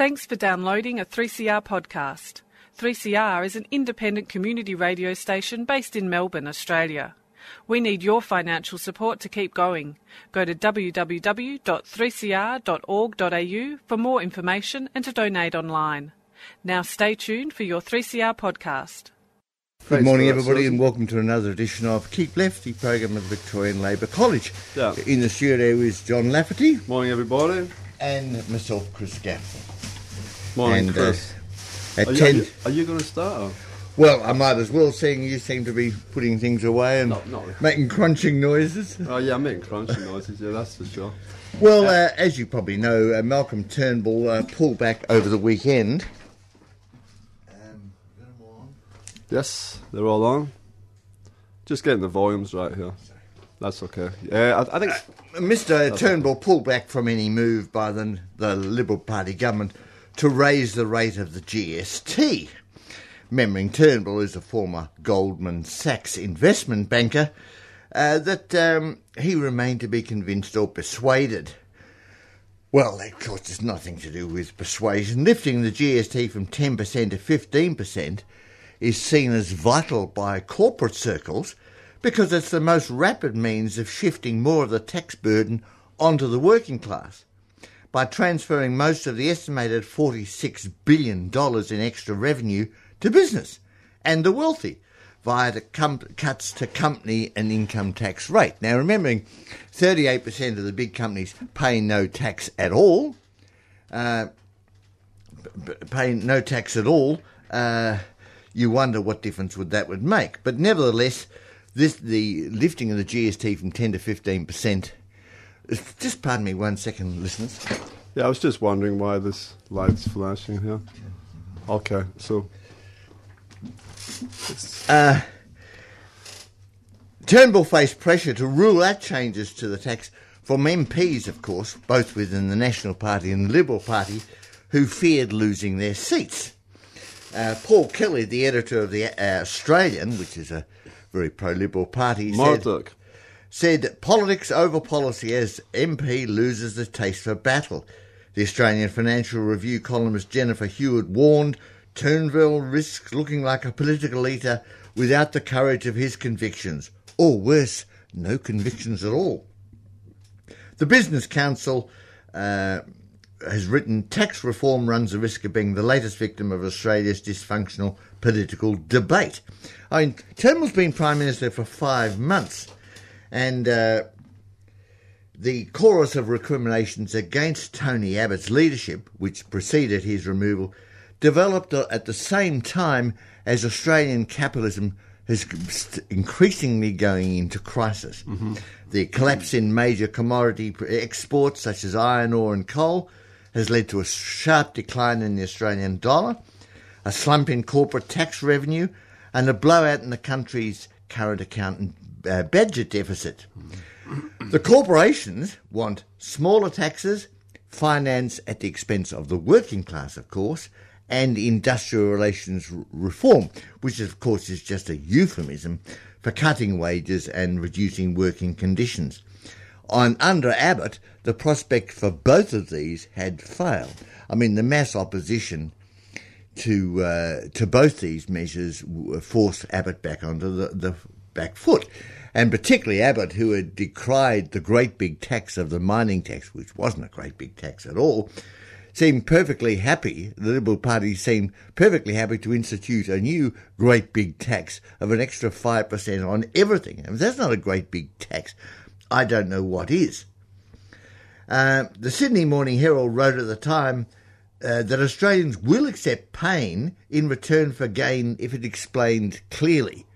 Thanks for downloading a 3CR podcast. 3CR is an independent community radio station based in Melbourne, Australia. We need your financial support to keep going. Go to www.3cr.org.au for more information and to donate online. Now stay tuned for your 3CR podcast. Good morning, everybody, and welcome to another edition of Keep Left, the program of Victorian Labour College. Yeah. In the studio is John Lafferty Morning, everybody. and myself, Chris Gaffney. Morning, and, uh, Chris. At are, you, 10, are you, are you going to start? Or? well, I might as well, seeing you seem to be putting things away and Not- not making crunching noises. Oh, yeah, I'm making crunching noises. Yeah, that's for sure. Well, uh, as you probably know, uh, Malcolm Turnbull uh, pulled back over the weekend. Um, Yes, they're all on. Just getting the volumes right here. That's okay. Yeah, I, I think. Mr. Turnbull pulled back from any move by the, the Liberal Party government to raise the rate of the GST. Remembering Turnbull is a former Goldman Sachs investment banker, uh, that um, he remained to be convinced or persuaded. Well, that, of course, it's nothing to do with persuasion. Lifting the GST from 10% to 15% is seen as vital by corporate circles because it's the most rapid means of shifting more of the tax burden onto the working class. By transferring most of the estimated $46 billion in extra revenue to business and the wealthy via the com- cuts to company and income tax rate. Now, remembering 38% of the big companies pay no tax at all, uh, pay no tax at all, uh, you wonder what difference would that would make. But nevertheless, this the lifting of the GST from 10 to 15 percent. Just pardon me one second, listeners. Yeah, I was just wondering why this light's flashing here. Okay, so. Turnbull faced pressure to rule out changes to the tax from MPs, of course, both within the National Party and the Liberal Party, who feared losing their seats. Uh, Paul Kelly, the editor of the uh, Australian, which is a very pro-Liberal party, said, Murdoch. Said politics over policy as MP loses the taste for battle. The Australian Financial Review columnist Jennifer Hewitt warned Turnbull risks looking like a political leader without the courage of his convictions, or worse, no convictions at all. The Business Council uh, has written tax reform runs the risk of being the latest victim of Australia's dysfunctional political debate. I mean, Turnbull's been Prime Minister for five months, and uh, the chorus of recriminations against Tony Abbott's leadership, which preceded his removal, developed at the same time as Australian capitalism is increasingly going into crisis. The collapse in major commodity exports such as iron ore and coal has led to a sharp decline in the Australian dollar, a slump in corporate tax revenue, and a blowout in the country's current account and uh, budget deficit. The corporations want smaller taxes, finance at the expense of the working class, of course, and industrial relations reform, which of course is just a euphemism for cutting wages and reducing working conditions. On under Abbott, the prospect for both of these had failed. I mean, the mass opposition to uh, to both these measures forced Abbott back onto the, the back foot, and particularly Abbott, who had decried the great big tax of the mining tax, which wasn't a great big tax at all, seemed perfectly happy. The Liberal Party seemed perfectly happy to institute a new great big tax of an extra five percent on everything. That's not a great big tax, I don't know what is. Uh, the Sydney Morning Herald wrote at the time uh, that Australians will accept pain in return for gain if it explained clearly.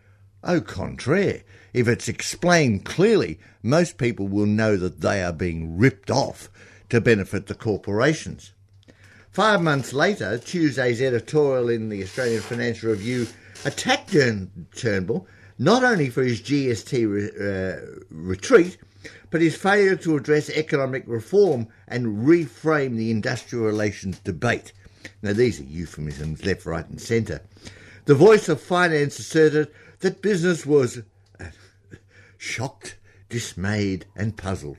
Au contraire, if it's explained clearly, most people will know that they are being ripped off to benefit the corporations. Five months later, Tuesday's editorial in the Australian Financial Review attacked Turn- Turnbull not only for his GST re- uh, retreat, but his failure to address economic reform and reframe the industrial relations debate. Now, these are euphemisms left, right, and centre. The voice of finance asserted that business was uh, shocked, dismayed, and puzzled,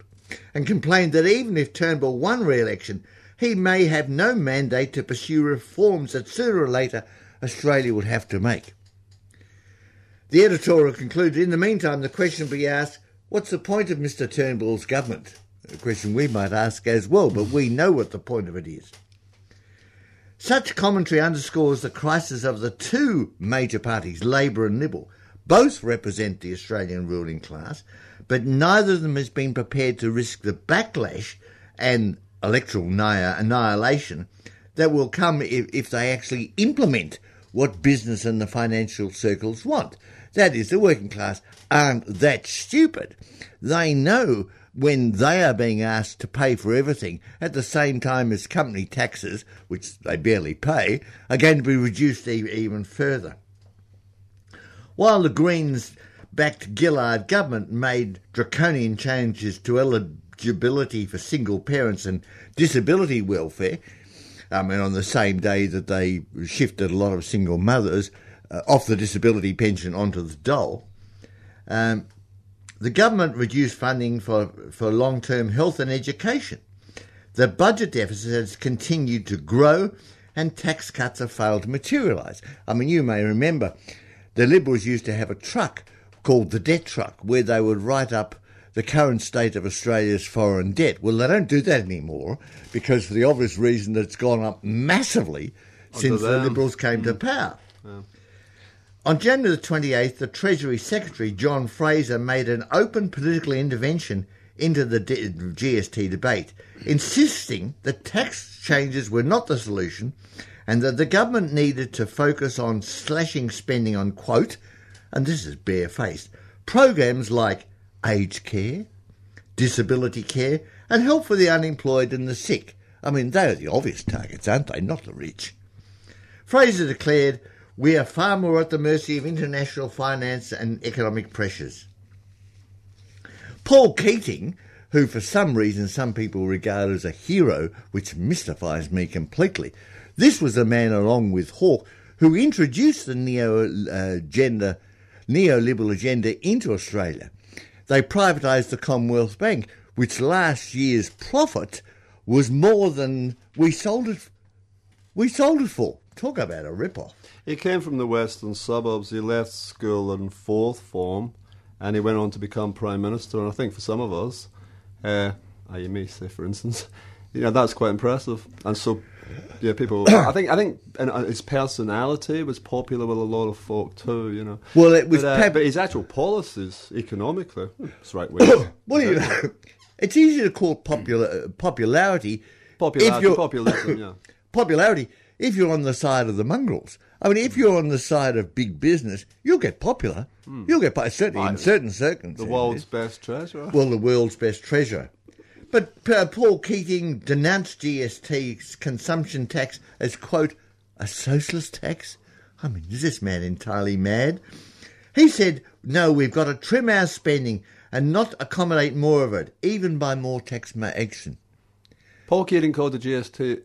and complained that even if Turnbull won re election, he may have no mandate to pursue reforms that sooner or later Australia would have to make. The editorial concluded, in the meantime, the question will be asked, what's the point of Mr Turnbull's government? A question we might ask as well, but we know what the point of it is. Such commentary underscores the crisis of the two major parties, Labor and Liberal. Both represent the Australian ruling class, but neither of them has been prepared to risk the backlash and electoral annihilation that will come if, if they actually implement what business and the financial circles want. That is, the working class aren't that stupid. They know when they are being asked to pay for everything at the same time as company taxes, which they barely pay, are going to be reduced even further. While the Greens backed Gillard government made draconian changes to eligibility for single parents and disability welfare, I mean, on the same day that they shifted a lot of single mothers uh, off the disability pension onto the dole, um, the government reduced funding for, for long term health and education. The budget deficit has continued to grow and tax cuts have failed to materialise. I mean, you may remember the Liberals used to have a truck called the debt truck where they would write up the current state of Australia's foreign debt. Well, they don't do that anymore because for the obvious reason that it's gone up massively since the Liberals came mm. to power. Yeah. On January the 28th, the Treasury Secretary, John Fraser, made an open political intervention into the GST debate, insisting that tax changes were not the solution and that the government needed to focus on slashing spending on, quote, and this is barefaced, programs like aged care, disability care, and help for the unemployed and the sick. I mean, they are the obvious targets, aren't they? Not the rich. Fraser declared we are far more at the mercy of international finance and economic pressures. Paul Keating, who for some reason some people regard as a hero, which mystifies me completely, this was a man along with Hawke who introduced the neo uh, agenda, neoliberal agenda into Australia. They privatised the Commonwealth Bank, which last year's profit was more than we sold it. We sold it for. Talk about a rip-off. He came from the western suburbs. He left school in fourth form, and he went on to become prime minister. And I think for some of us, uh, you may say, for instance, you know that's quite impressive. And so, yeah, people. I think I think and uh, his personality was popular with a lot of folk too. You know. Well, it was, but, uh, but his actual policies economically, it's right way. well, you know, it's easy to call popular popularity. Popularity, populism, yeah. Popularity if you're on the side of the mongrels. I mean, if you're on the side of big business, you'll get popular. Mm. You'll get by certainly in certain circumstances. The world's best treasurer. Well, the world's best treasurer. But uh, Paul Keating denounced GST's consumption tax as quote a socialist tax. I mean, is this man entirely mad? He said, "No, we've got to trim our spending and not accommodate more of it, even by more tax action." Paul Keating called the GST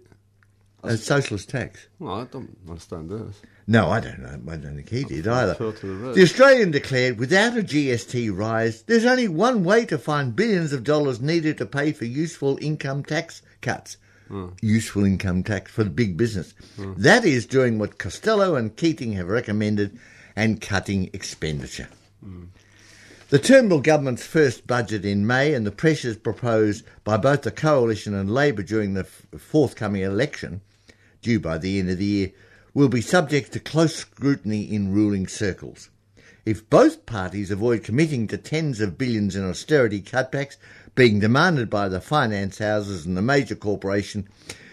a socialist tax. Well, I don't understand this. No, I don't know. I don't think he did either. The, the Australian declared without a GST rise, there's only one way to find billions of dollars needed to pay for useful income tax cuts. Mm. Useful income tax for the big business. Mm. That is doing what Costello and Keating have recommended and cutting expenditure. Mm. The Turnbull government's first budget in May and the pressures proposed by both the Coalition and Labor during the forthcoming election due by the end of the year, will be subject to close scrutiny in ruling circles. If both parties avoid committing to tens of billions in austerity cutbacks being demanded by the finance houses and the major corporation,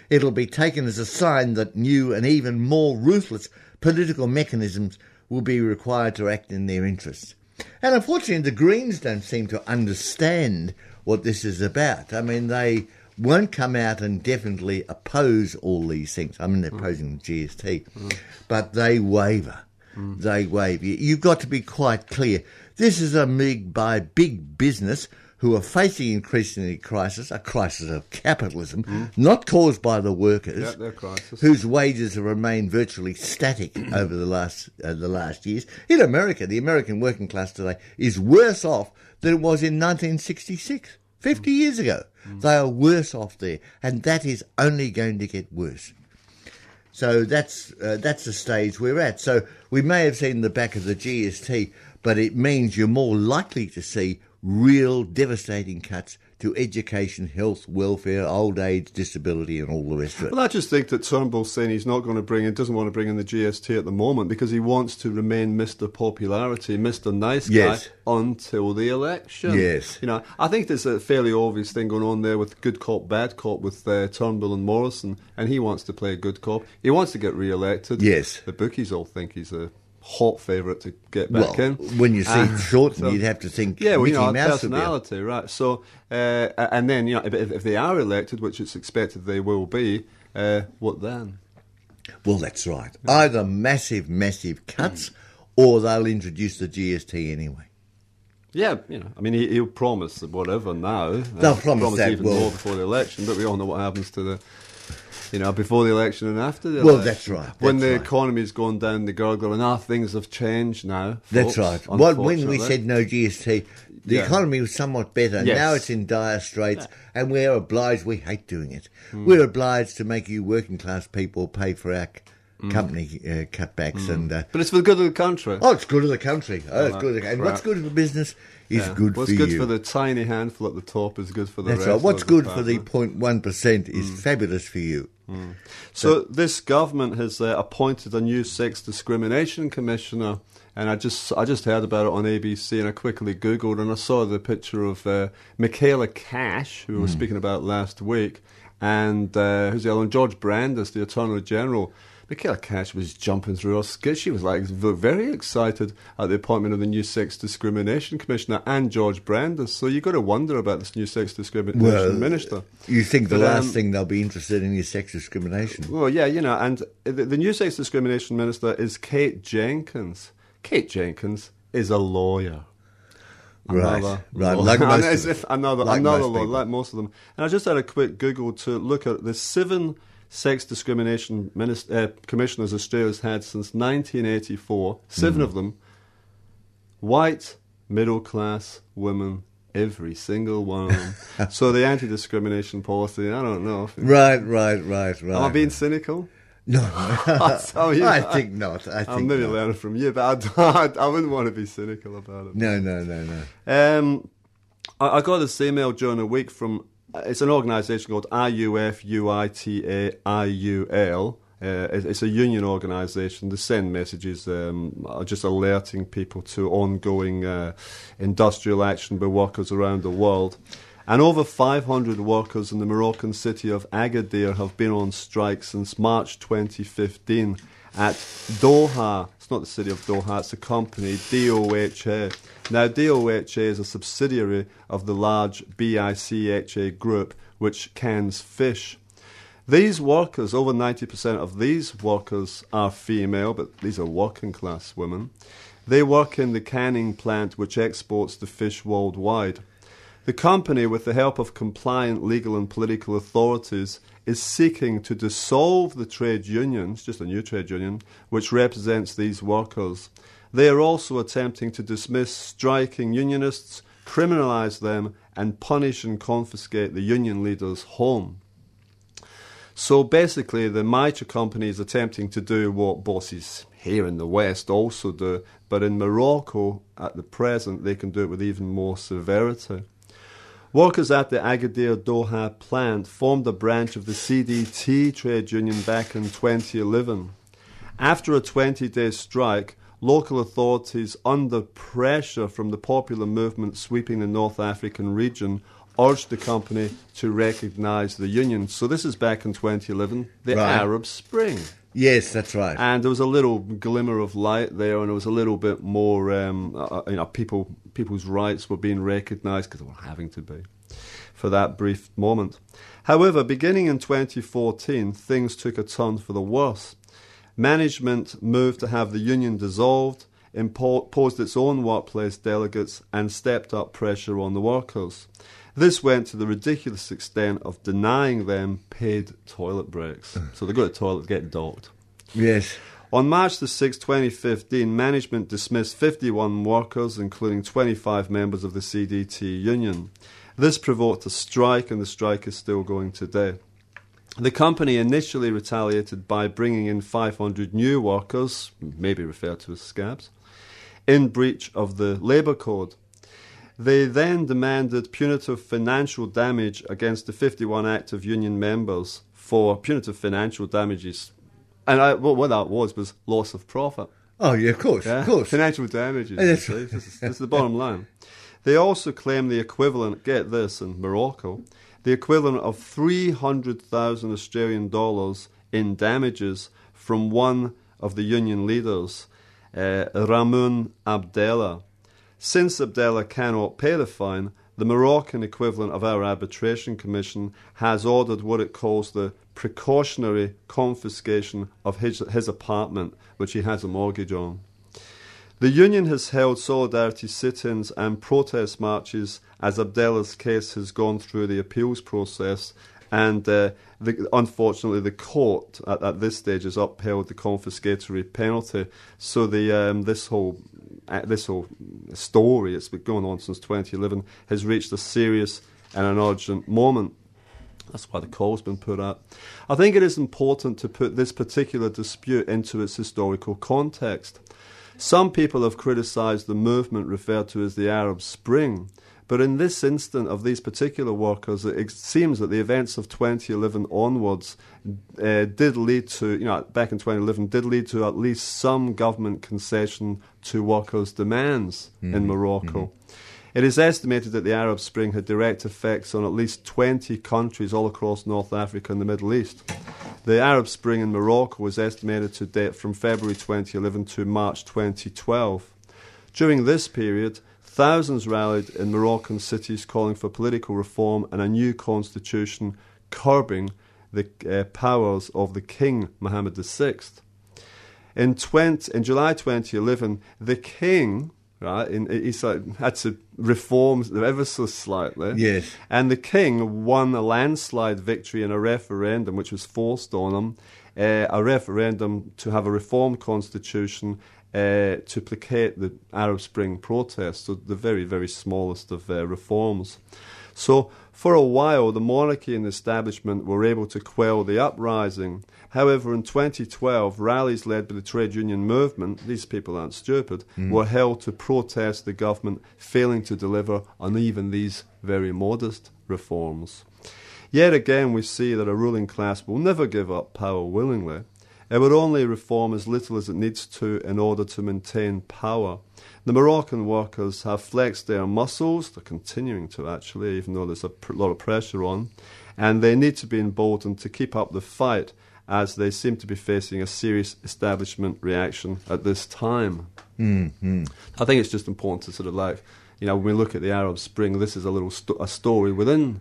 it'll be taken as a sign that new and even more ruthless political mechanisms will be required to act in their interests. And unfortunately, the Greens don't seem to understand what this is about. I mean, they won't come out and definitely oppose all these things. I mean, they're mm. opposing the GST, mm. but they waver. Mm. They waver. You've got to be quite clear. This is a big by big business who are facing increasingly crisis, a crisis of capitalism, mm. not caused by the workers, whose wages have remained virtually static over the last uh, the last years. In America, the American working class today is worse off than it was in 1966. 50 years ago. They are worse off there, and that is only going to get worse. So that's uh, that's the stage we're at. So we may have seen the back of the GST, but it means you're more likely to see real devastating cuts to education, health, welfare, old age, disability, and all the rest of it. Well, I just think that Turnbull's saying he's not going to bring in, doesn't want to bring in the GST at the moment because he wants to remain Mr. Popularity, Mr. Nice Guy Yes. until the election. Yes. You know, I think there's a fairly obvious thing going on there with good cop, bad cop with uh, Turnbull and Morrison, and he wants to play a good cop. He wants to get re-elected. Yes. The bookies all think he's a hot favourite to get back well, in. when you see Uh, Shorten, so- you'd have to think yeah, well, Mickey you know, Mouse would personality, right? So, uh, and then you know, if, if they are elected, which it's expected they will be, uh, what then? Well, that's right. Either massive, massive cuts, or they'll introduce the GST anyway. Yeah, you know, I mean, he, he'll promise whatever now. They'll Uh, promise that, even well- more before the election, but we all know what happens to the, you know, before the election and after the Well, election. that's right, when the right. economy's gone down the gurgle and ah, things have changed now. That's right. Well, when we said no GST, the Yeah. economy was somewhat better. Yes. Now it's in dire straits, and we're obliged. We hate doing it. We're obliged to make you working class people pay for our c- company uh, cutbacks, and uh, but it's for the good of the country. oh, it's good for the country. Oh, it's that good. And what's good for business is Yeah. good What's for good you. for the tiny handful at the top is good for the That's rest. right. What's of good for the department. 0.1% is fabulous for you. So this government has uh, appointed a new sex discrimination commissioner, and I just I just heard about it on ABC, and I quickly googled and I saw the picture of uh, Michaela Cash, who we were speaking about last week, and uh, who's the other one? George Brandis, the Attorney General. Michaela Cash was jumping through her skin. She was like very excited at the appointment of the new sex discrimination commissioner and George Brandis. So you've got to wonder about this new sex discrimination Well, minister. You think the But, last um, thing they'll be interested in is sex discrimination? Well, yeah, you know, and the, the new sex discrimination minister is Kate Jenkins. Kate Jenkins is a lawyer. Right, Another right, lawyer. like most of as them. if another Like another most lawyer, like most of them. And I just had a quick Google to look at the seven sex discrimination minis- uh, commissioners Australia's had since 1984. Seven Hmm. of them white, middle class women. Every single one of them. so the anti-discrimination policy, I don't know. If Right, right, right, right. Am I being cynical? no, you, I I- think not. I think I'm maybe not. learning from you, but I, don't- I wouldn't want to be cynical about it. No, no, no, no. Um, I, I got this email during a week from it's an organisation called IUF-UITA-IUL. Uh, it's a union organisation. They send messages um, uh, just alerting people to ongoing uh, industrial action by workers around the world. And over 500 workers in the Moroccan city of Agadir have been on strike since March 2015 at Doha. It's not the city of Doha, it's a company, DOHA. Now, DOHA is a subsidiary of the large BICHA group, which cans fish. These workers, over 90% of these workers are female, but these are working class women. They work in the canning plant which exports the fish worldwide. The company, with the help of compliant legal and political authorities, is seeking to dissolve the trade unions, just a new trade union, which represents these workers. They are also attempting to dismiss striking unionists, criminalise them, and punish and confiscate the union leaders' home. So basically, the Mitre company is attempting to do what bosses here in the West also do, but in Morocco at the present, they can do it with even more severity. Workers at the Agadir Doha plant formed a branch of the CDT trade union back in 2011. After a 20 day strike, local authorities, under pressure from the popular movement sweeping the North African region, urged the company to recognise the union. So this is back in 2011, the Right. Arab Spring. Yes, that's right. And there was a little glimmer of light there, and there was a little bit more, um, uh, you know, people people's rights were being recognised because they were having to be for that brief moment. However, beginning in 2014, things took a turn for the worse. Management moved to have the union dissolved, imposed its own workplace delegates, and stepped up pressure on the workers. This went to the ridiculous extent of denying them paid toilet breaks. So they go to the toilet get docked. yes. On March the 6th, 2015, management dismissed 51 workers, including 25 members of the CDT union. This provoked a strike, and the strike is still going today. The company initially retaliated by bringing in 500 new workers, maybe referred to as scabs, in breach of the Labour Code. They then demanded punitive financial damage against the 51 active union members for punitive financial damages. And I, well, what that was was loss of profit. Oh, yeah, of course, Yeah? of course. Financial damages. This, is, this is the bottom line. They also claim the equivalent, get this, in Morocco, the equivalent of 300,000 Australian dollars in damages from one of the union leaders, uh, Ramoun Abdallah. Since Abdallah cannot pay the fine, the Moroccan equivalent of our arbitration commission has ordered what it calls the precautionary confiscation of his, his apartment, which he has a mortgage on. The union has held solidarity sit ins and protest marches as Abdallah's case has gone through the appeals process, and uh, the, unfortunately, the court at, at, this stage has upheld the confiscatory penalty. So the um, this whole uh, this whole story, it's been going on since 2011, has reached a serious and an urgent moment. That's why the call's been put out. I think it is important to put this particular dispute into its historical context. Some people have criticised the movement referred to as the Arab Spring, but in this instant of these particular workers, it seems that the events of 2011 onwards uh, did lead to, you know, back in 2011, did lead to at least some government concession to workers' demands mm-hmm. in Morocco. Mm-hmm. It is estimated that the Arab Spring had direct effects on at least 20 countries all across North Africa and the Middle East. The Arab Spring in Morocco was estimated to date from February 2011 to March 2012. During this period, thousands rallied in Moroccan cities calling for political reform and a new constitution curbing the uh, powers of the King Mohammed VI. In, 20, in July 2011, the King right? In, like, had to reform ever so slightly. Yes. And the king won a landslide victory in a referendum which was forced on him, uh, a referendum to have a reformed constitution uh, to placate the Arab Spring protests, so the very, very smallest of uh, reforms. So, for a while, the monarchy and the establishment were able to quell the uprising. However, in 2012, rallies led by the trade union movement, these people aren't stupid, mm. were held to protest the government failing to deliver on even these very modest reforms. Yet again, we see that a ruling class will never give up power willingly. It would only reform as little as it needs to in order to maintain power. The Moroccan workers have flexed their muscles, they're continuing to actually, even though there's a pr- lot of pressure on, and they need to be emboldened to keep up the fight as they seem to be facing a serious establishment reaction at this time. Mm-hmm. I think it's just important to sort of like, you know, when we look at the Arab Spring, this is a little a story within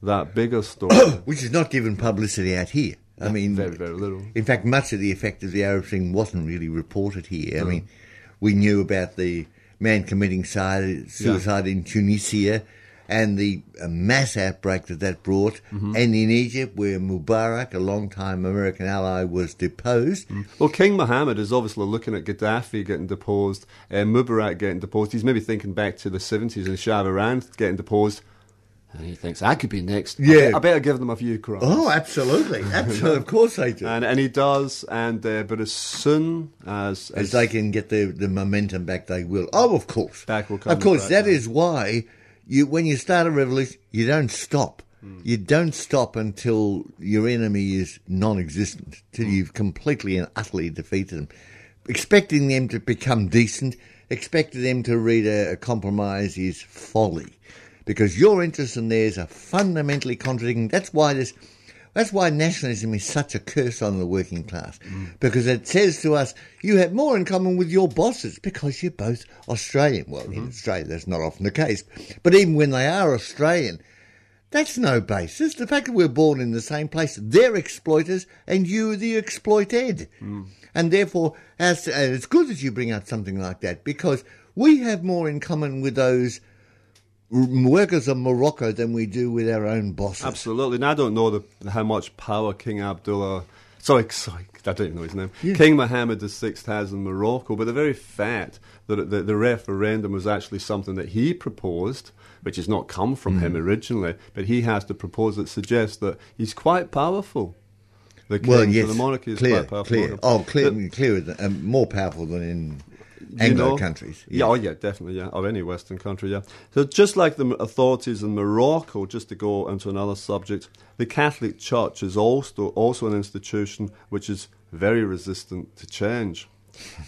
that bigger story. Which is not given publicity out here. I mean, very, very little. In fact, much of the effect of the Arab Spring wasn't really reported here. I mean, we knew about the man committing suicide yeah. in Tunisia and the uh, mass outbreak that that brought, mm-hmm. and in Egypt, where Mubarak, a long-time American ally, was deposed. Mm. Well, King Mohammed is obviously looking at Gaddafi getting deposed, and Mubarak getting deposed. He's maybe thinking back to the 70s and Shah of Iran getting deposed. And he thinks I could be next. Yeah, I, better give them a few crumbs. Oh, absolutely, absolutely. of course they do. And and he does. And uh, but as soon as, as, as they can get the the momentum back, they will. Oh, of course. Back will come. Of course, that is why you when you start a revolution, you don't stop. Mm. You don't stop until your enemy is non-existent, till mm. you've completely and utterly defeated them. Expecting them to become decent, expecting them to read a, a compromise is folly because your interests and theirs are fundamentally contradicting. That's why this. That's why nationalism is such a curse on the working class, mm. because it says to us, you have more in common with your bosses because you're both Australian. Well, mm-hmm. in Australia, that's not often the case. But even when they are Australian, that's no basis. The fact that we're born in the same place, they're exploiters and you are the exploited. Mm. And therefore, as, it's good that you bring out something like that because we have more in common with those workers of Morocco than we do with our own bosses. Absolutely. And I don't know the, how much power King Abdullah Sorry, sorry, I don't even know his name. Yeah. King Mohammed VI has in Morocco, but the very fact that the, the referendum was actually something that he proposed, which has not come from him Mm. originally, but he has to propose it, suggests that he's quite powerful. The king, Well, yes, the monarchy is clear, quite powerful. clear. Oh, clear, But- than, um, more powerful than in Anglo know? countries. Yeah, oh yeah, definitely, yeah, or any Western country, yeah. So just like the authorities in Morocco, just to go into another subject, the Catholic Church is also also an institution which is very resistant to change.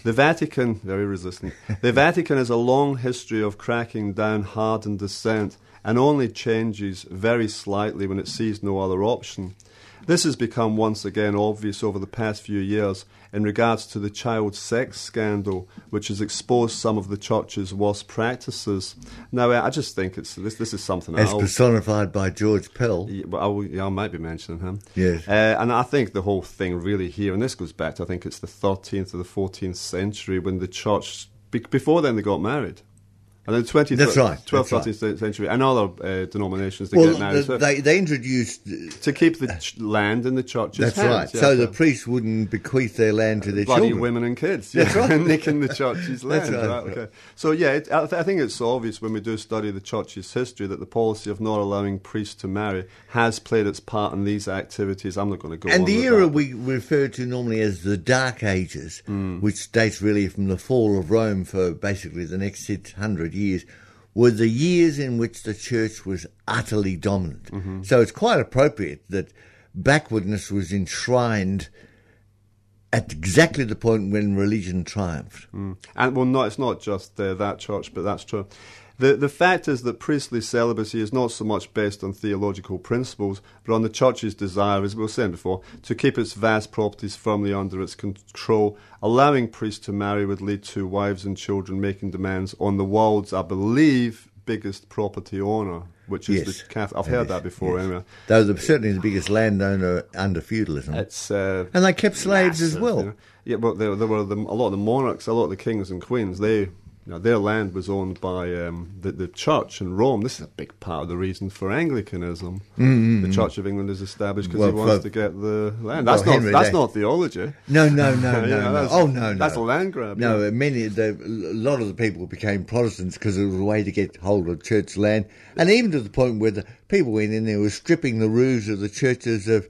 The Vatican, very resistant. The Vatican has a long history of cracking down hard on dissent and only changes very slightly when it sees no other option. This has become once again obvious over the past few years in regards to the child sex scandal, which has exposed some of the church's worst practices. Now, I just think it's this. This is something As personified by George Pell. Yeah, I, will- yeah, I might be mentioning him. Yes. Uh, and I think the whole thing really here, and this goes back to I think it's the 13th or the 14th century when the church, be, before then they got married. And then 20th, That's right, 12th, that's 13th century, and other uh, denominations they Well, get married. the- So- they, they introduced. to keep the ch- land in the church's That's hands. right. yeah, so the priests wouldn't bequeath their land to their bloody children. women and kids. That's yeah, right. nicking the church's land. That's right. right, okay. So yeah, it, I, th- I think it's obvious when we do study the church's history that the policy of not allowing priests to marry has played its part in these activities. I'm not going to go. And the era we refer to normally as the Dark Ages, Mm. which dates really from the fall of Rome for basically the next 600 years, were the years in which the church was utterly dominant. Mm-hmm. So it's quite appropriate that backwardness was enshrined at exactly the point when religion triumphed. Mm. And well, no, it's not just uh, that church, but that's true. The, the fact is that priestly celibacy is not so much based on theological principles, but on the church's desire, as we were saying before, to keep its vast properties firmly under its control. Allowing priests to marry would lead to wives and children making demands on the world's, I believe, biggest property owner, which is Yes. the Catholic. I've heard Yes, that before, yes. anyway. They were the, certainly the biggest landowner under feudalism. It's uh, and they kept slaves as well. you know. Yeah, but there, there were the, a lot of the monarchs, a lot of the kings and queens. They, know, their land was owned by um, the, the church in Rome. This is a big part of the reason for Anglicanism. The Church of England is established because Mm-hmm, Well, he wants to get the land. well, That's not Henry that's not theology. No, no, no, no, no. Oh, no, no. that's a land grab, No, yeah. many, the, a lot of the people became Protestants because it was a way to get hold of church land, and even to the point where the people went in there were stripping the roofs of the churches of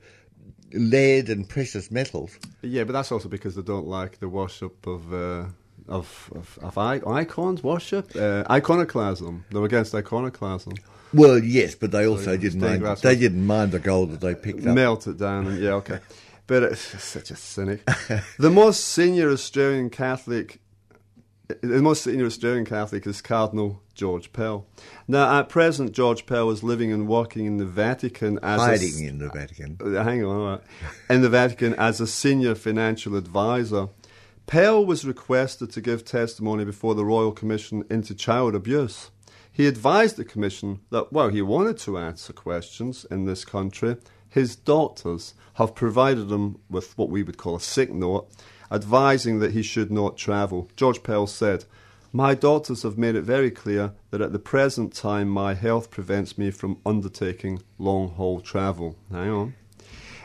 lead and precious metals. Yeah, but that's also because they don't like the worship of. Uh, of, of, of icons worship uh, iconoclasm they're against iconoclasm Well, yes, but they also yeah, didn't mind. They didn't mind the gold that they picked up. melt it down and yeah okay but it's such a cynic the most senior australian catholic the most senior australian catholic is cardinal george pell now at present george pell is living and working in the vatican as a hiding in the Vatican. uh, hang on, all right. in the Vatican as a senior financial advisor. Pell was requested to give testimony before the Royal Commission into Child Abuse. He advised the Commission that, while he wanted to answer questions in this country. His doctors have provided him with what we would call a sick note, advising that he should not travel. George Pell said, My doctors have made it very clear that at the present time my health prevents me from undertaking long haul travel. Hang on.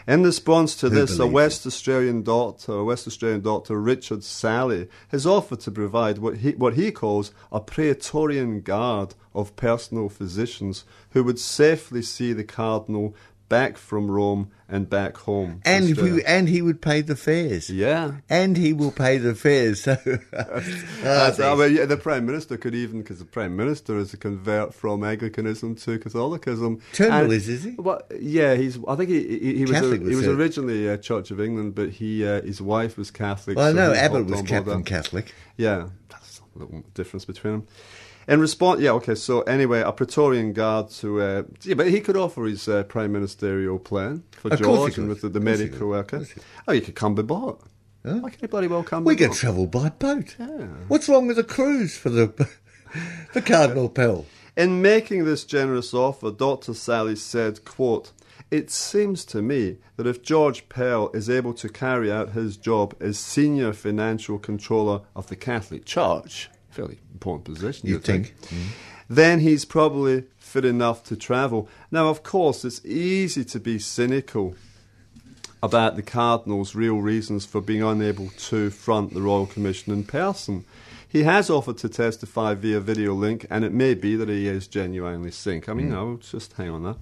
In response to Who this, a West Australian doctor, a West Australian doctor Richard Sally, has offered to provide what he, what he calls a Praetorian guard of personal physicians who would safely see the cardinal back from Rome and back home. And we, and he would pay the fares. yeah. And he will pay the fares. So, That's- I mean, yeah, the prime minister could even, because the prime minister is a convert from Anglicanism to Catholicism. Turnbull is, is he? Well, yeah, he's. I think he he, he was a, was he was it? originally a Church of England, but he uh, his wife was Catholic. well, I so know he Abbott was Captain. Catholic. Yeah, that's a little difference between them. In response, yeah, okay. So anyway, a Praetorian guard to uh, yeah, but he could offer his uh, prime ministerial plan for Of George and with the, the Of course he medical worker. Of course he could. Oh, you could come by boat. Huh? Why can't you bloody well come? We by could boat? travel by boat. Yeah. What's wrong with a cruise for the for Cardinal Pell? In making this generous offer, Dr. Sally said, quote, It seems to me that if George Pell is able to carry out his job as senior financial controller of the Catholic Church, fairly important position, you'd think, think. then he's probably fit enough to travel. Now, of course, it's easy to be cynical about the Cardinal's real reasons for being unable to front the Royal Commission in person. He has offered to testify via video link, and it may be that he is genuinely sick. I mean, no, just hang on there.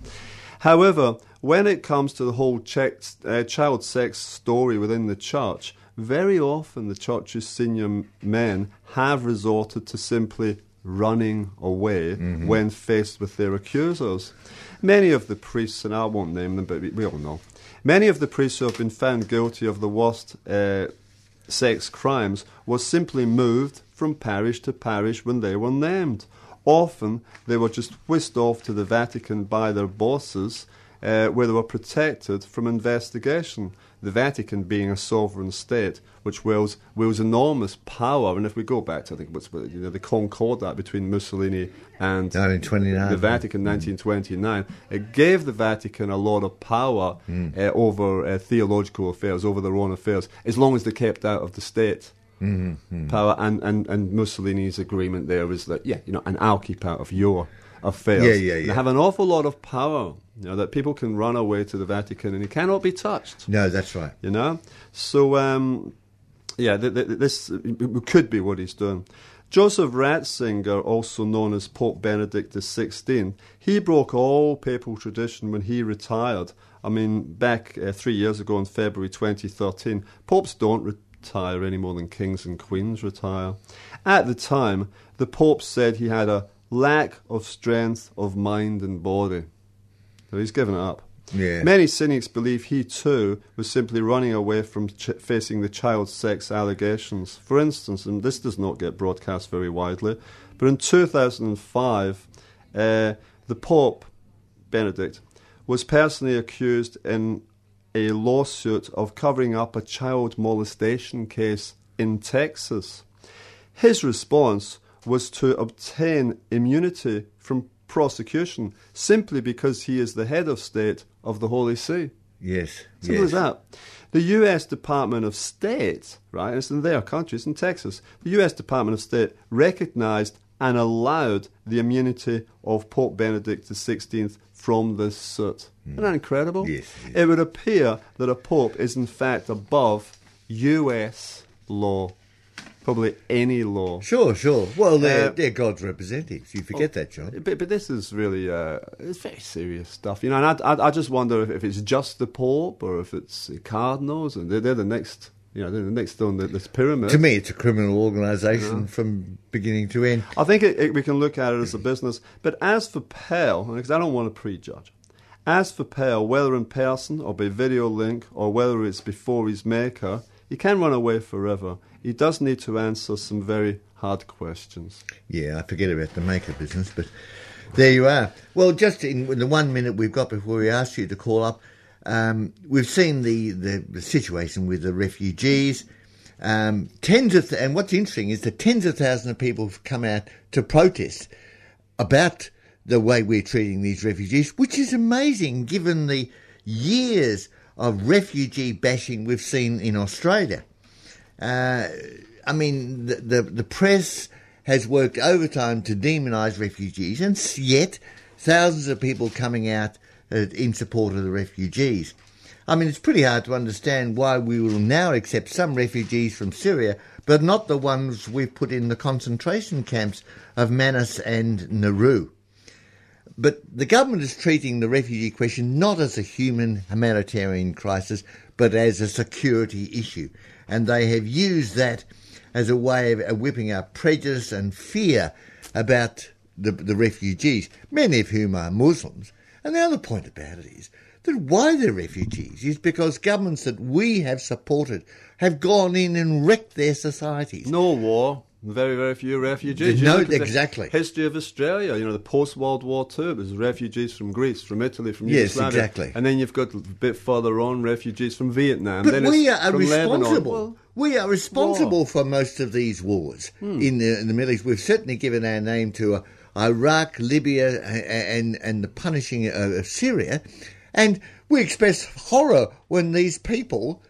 However, when it comes to the whole check, uh, child sex story within the church, very often the church's senior men have resorted to simply running away when faced with their accusers. Many of the priests, and I won't name them, but we, we all know, many of the priests who have been found guilty of the worst uh, sex crimes was simply moved from parish to parish when they were named. Often they were just whisked off to the Vatican by their bosses, uh, where they were protected from investigation. The Vatican being a sovereign state, which wields, wields enormous power. And if we go back to I think what's you know the Concordat between Mussolini and the Vatican, 1929, it gave the Vatican a lot of power uh, over uh, theological affairs, over their own affairs, as long as they kept out of the state power. And, and, and Mussolini's agreement there is that, yeah, you know, and I'll keep out of your affairs. Yeah, yeah, yeah. They have an awful lot of power, you know, that people can run away to the Vatican and he cannot be touched No, that's right. you know. So um, yeah, th- th- this could be what he's doing. Joseph Ratzinger, also known as Pope Benedict XVI, he broke all papal tradition when he retired. I mean, back uh, three years ago in February 2013, popes don't retire any more than kings and queens retire. At the time, the pope said he had a lack of strength of mind and body. So he's given it up. Yeah. Many cynics believe he too was simply running away from ch- facing the child sex allegations. For instance, and this does not get broadcast very widely, but in 2005, uh, the Pope, Benedict, was personally accused in a lawsuit of covering up a child molestation case in Texas. His response was to obtain immunity from prosecution simply because he is the head of state of the Holy See. Yes. Simple yes. as that. The U.S. Department of State, right, it's in their country, it's in Texas. The U.S. Department of State recognized and allowed the immunity of Pope Benedict XVI from this suit. Isn't that incredible? Hmm. Yes, yes. It would appear that a pope is in fact above U.S. law, probably any law. Sure, sure. Well, they're, Uh, they're God's representatives. You forget that, John. But, but this is really uh, it's very serious stuff, you know. And I, I, I just wonder if, if it's just the Pope or if it's the cardinals, and they're, they're the next, you know, they're the next on this pyramid. To me, it's a criminal organisation from beginning to end. I think it, it, we can look at it as a business. But as for Pell, because I don't want to prejudge, as for Pell, whether in person or by video link or whether it's before his maker, he can run away forever. He does need to answer some very hard questions. Yeah, I forget about the maker business, but there you are. Well, just in the one minute we've got before we ask you to call up, um, we've seen the, the, the situation with the refugees. Um, tens of th- and what's interesting is that tens of thousands of people have come out to protest about the way we're treating these refugees, which is amazing given the years of refugee bashing we've seen in Australia. Uh, I mean, the, the, the press has worked overtime to demonise refugees, and yet thousands of people coming out uh, in support of the refugees. I mean, it's pretty hard to understand why we will now accept some refugees from Syria, but not the ones we've put in the concentration camps of Manus and Nauru. But the government is treating the refugee question not as a human humanitarian crisis, but as a security issue. And they have used that as a way of whipping up prejudice and fear about the, the refugees, many of whom are Muslims. And the other point about it is that why they're refugees is because governments that we have supported have gone in and wrecked their societies. No war, very, very few refugees. No, look at the exactly. history of Australia, you know, the post World War II, was refugees from Greece, from Italy, from Yes, Yugoslavia. exactly. And then you've got a bit further on refugees from Vietnam. But then we are responsible. Well, we are responsible war. Hmm. for most of these wars in, the, in the Middle East. We've certainly given our name to uh, Iraq, Libya, and and the punishing of Syria, and we express horror when these people,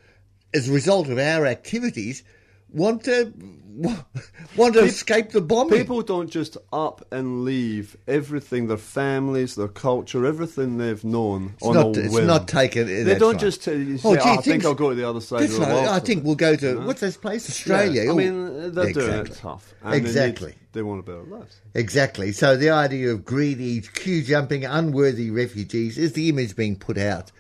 as a result of our activities, want to want to escape the bombing. People don't just up and leave everything, their families, their culture, everything they've known it's on not, a it's whim. not taken. They don't right. just you, say, Oh, oh, gee, I think I'll go to the other side of the world. I think we'll go to You know? what's this place, Australia. Yeah, I Oh, mean, they're doing it tough. And they need- Exactly. They, want a better life. Exactly. So the idea of greedy, queue jumping, unworthy refugees is the image being put out.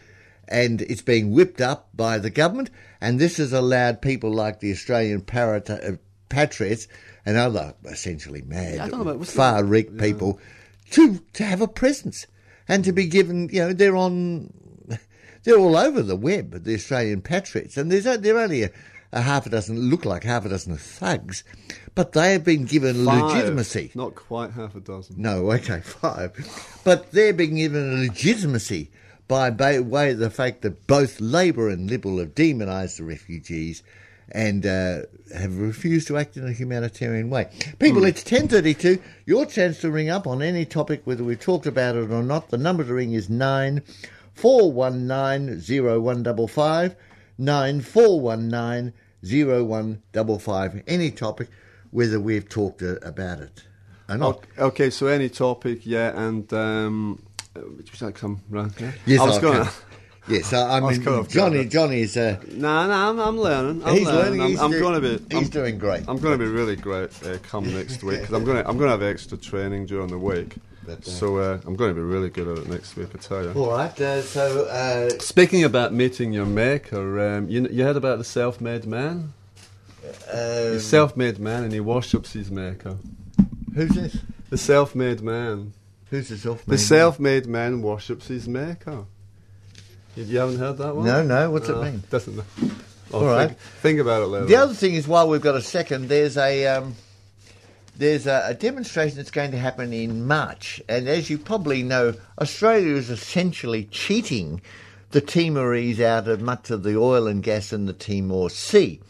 And it's being whipped up by the government. And this has allowed people like the Australian parat- uh, patriots and other essentially mad, Yeah, I don't know about- what's the- far right people to, to have a presence and to be given, you know, they're on, they're all over the web, the Australian patriots. And there's, they're only a, a half a dozen, look like half a dozen thugs, but they have been given Five, legitimacy. Not quite half a dozen. No, okay, five. But they're being given a legitimacy by way of the fact that both Labor and Liberal have demonised the refugees and uh, have refused to act in a humanitarian way. People, it's 10.32. Your chance to ring up on any topic, whether we've talked about it or not. The number to ring is 9 419 0155, 9 419 0155. Any topic, whether we've talked uh, about it or not. Okay, so any topic, yeah, and um, uh, would you like come round? Yes, I was going. Yes, I, I mean, kind Johnny. good. Johnny is. Uh, no, nah, I'm, I'm learning. I'm he's learning. learning. I'm, he's I'm do- going to be. He's I'm, doing great. I'm going to be really great uh, come next week because I'm going to I'm going to have extra training during the week. Uh, so uh, I'm going to be really good at it next week. I tell you. All right. Uh, so, uh, Speaking about meeting your maker, um, you you heard about the self-made man? um, He's self-made man and he worships his maker. who's this? The self-made man. Who's this off? Man? The self-made man worships his maker. You, you haven't heard that one? No, no. What's No, it mean? Doesn't. All All right. right. Think, think about it later. The other thing is, while we've got a second, there's a um, there's a, a demonstration that's going to happen in March, and as you probably know, Australia is essentially cheating the Timorese out of much of the oil and gas in the Timor Sea,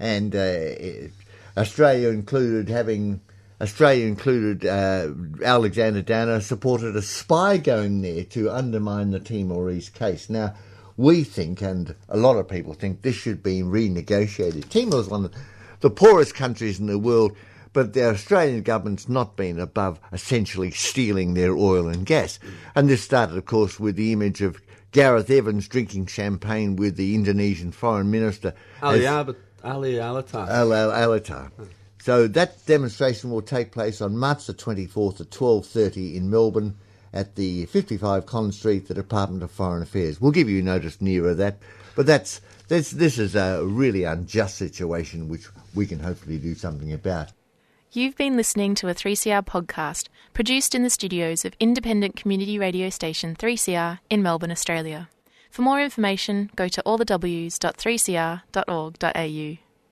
and uh, Australia included having. Australia included uh, Alexander Downer supported a spy going there to undermine the Timorese case. Now, we think, and a lot of people think, this should be renegotiated. Timor is one of the poorest countries in the world, but the Australian government's not been above essentially stealing their oil and gas. And this started, of course, with the image of Gareth Evans drinking champagne with the Indonesian foreign minister. Ali, as- Ab- Ali Alatar. Al Al Alatar. So that demonstration will take place on March the 24th at 12.30 in Melbourne at the 55 Collins Street, the Department of Foreign Affairs. We'll give you notice nearer that, but that's, that's this is a really unjust situation which we can hopefully do something about. You've been listening to a 3CR podcast produced in the studios of independent community radio station 3CR in Melbourne, Australia. For more information, go to allthews.3cr.org.au.